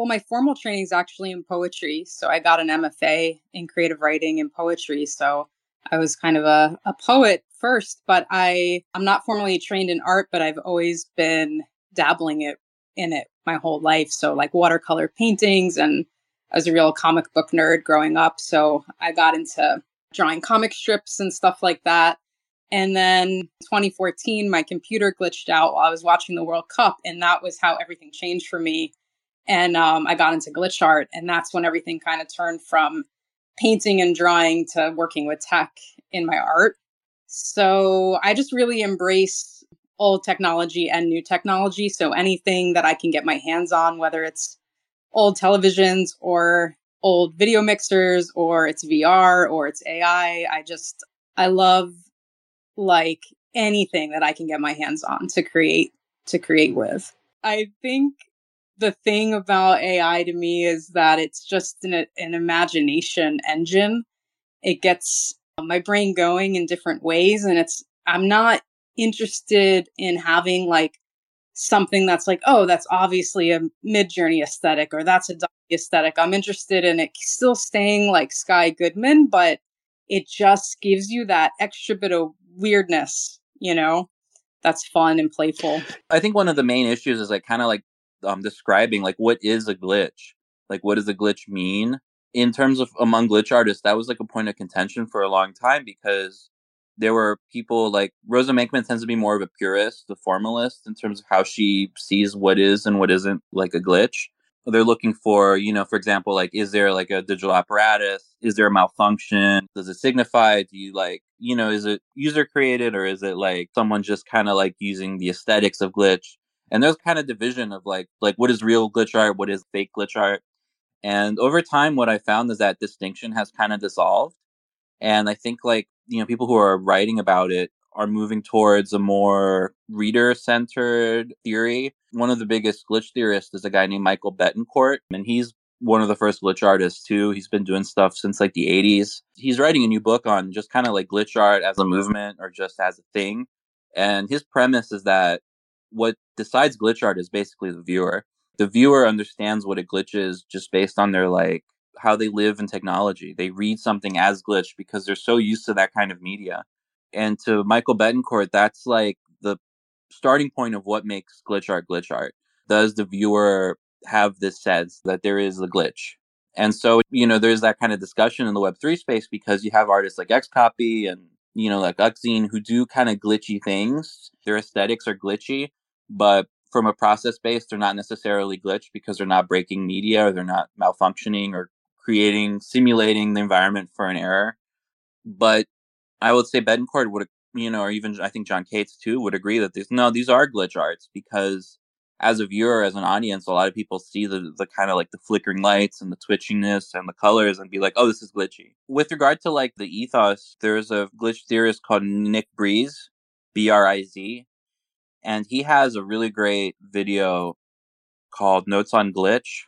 Well, my formal training is actually in poetry. So I got an MFA in creative writing and poetry. So I was kind of a, a poet first, but I, I'm not formally trained in art, but I've always been dabbling it in it my whole life. So like watercolor paintings and I was a real comic book nerd growing up. So I got into drawing comic strips and stuff like that. And then 2014, my computer glitched out while I was watching the World Cup. And that was how everything changed for me. And um, I got into glitch art. And that's when everything kind of turned from painting and drawing to working with tech in my art. So I just really embrace old technology and new technology. So anything that I can get my hands on, whether it's old televisions or old video mixers or it's VR or it's AI, I just, I love like anything that I can get my hands on to create to create with. I think the thing about AI to me is that it's just an, an imagination engine. It gets uh, my brain going in different ways and it's I'm not interested in having like something that's like, oh, that's obviously a Midjourney aesthetic or that's a aesthetic. I'm interested in it still staying like Sky Goodman, but it just gives you that extra bit of weirdness, you know, that's fun and playful. I think one of the main issues is like kind of like um, describing like what is a glitch? Like what does a glitch mean? In terms of among glitch artists, that was like a point of contention for a long time because there were people like Rosa Menkman tends to be more of a purist, a formalist in terms of how she sees what is and what isn't like a glitch they're looking for, you know, for example, like, is there like a digital apparatus? Is there a malfunction? Does it signify? Do you like, you know, is it user created or is it like someone just kind of like using the aesthetics of glitch? And there's kind of division of like, like what is real glitch art? What is fake glitch art? And over time, what I found is that distinction has kind of dissolved. And I think like, you know, people who are writing about it are moving towards a more reader centered theory. One of the biggest glitch theorists is a guy named Michael Betancourt, and he's one of the first glitch artists too. He's been doing stuff since like the 80s. He's writing a new book on just kind of like glitch art as a movement or just as a thing. And his premise is that what decides glitch art is basically the viewer. The viewer understands what a glitch is just based on their like how they live in technology. They read something as glitch because they're so used to that kind of media. And to Michael Betancourt, that's like the starting point of what makes glitch art glitch art. Does the viewer have this sense that there is a glitch? And so, you know, there's that kind of discussion in the Web3 space because you have artists like Xcopy and, you know, like Uxine who do kind of glitchy things. Their aesthetics are glitchy, but from a process base, they're not necessarily glitch because they're not breaking media or they're not malfunctioning or creating, simulating the environment for an error. But I would say Betancourt would, you know, or even I think Jon Cates too would agree that these no, these are glitch arts because as a viewer, as an audience, a lot of people see the the kind of like the flickering lights and the twitchiness and the colors and be like, oh, this is glitchy. With regard to like the ethos, there's a glitch theorist called Nick Briz, B R I Z, and he has a really great video called Notes on Glitch,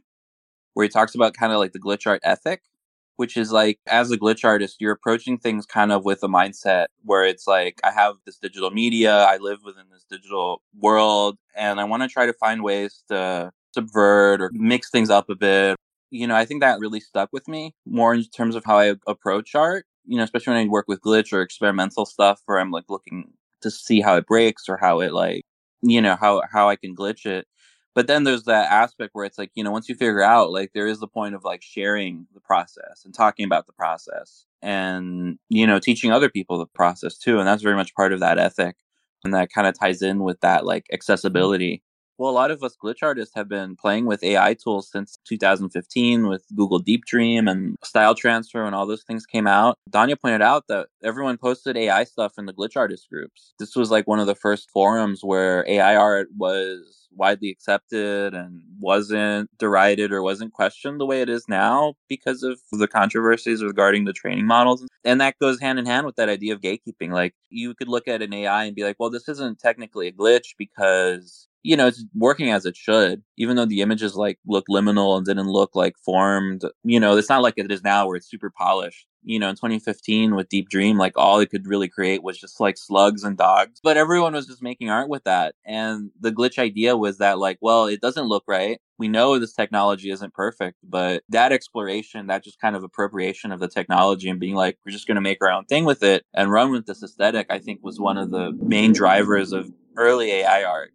where he talks about kind of like the glitch art ethic which is like as a glitch artist you're approaching things kind of with a mindset where it's like i have this digital media i live within this digital world and i want to try to find ways to subvert or mix things up a bit. You know i think that really stuck with me more in terms of how i approach art you know especially when i work with glitch or experimental stuff where i'm like looking to see how it breaks or how it like you know how how i can glitch it. But then there's that aspect where it's like you know once you figure out like there is the point of like sharing the process and talking about the process and you know teaching other people the process too and that's very much part of that ethic and that kind of ties in with that like mm-hmm. accessibility well, a lot of us glitch artists have been playing with AI tools since 2015 with Google Deep Dream and Style Transfer and all those things came out. Danya pointed out that everyone posted AI stuff in the glitch artist groups. This was like one of the first forums where AI art was widely accepted and wasn't derided or wasn't questioned the way it is now because of the controversies regarding the training models. And that goes hand in hand with that idea of gatekeeping. Like you could look at an AI and be like, well, this isn't technically a glitch because you know, it's working as it should, even though the images like look liminal and didn't look like formed. You know, it's not like it is now where it's super polished. You know, in 2015 with Deep Dream, like all it could really create was just like slugs and dogs. But everyone was just making art with that. And the glitch idea was that like, well, it doesn't look right. we know this technology isn't perfect, but that exploration, that just kind of appropriation of the technology and being like, we're just going to make our own thing with it and run with this aesthetic, I think was one of the main drivers of early AI art.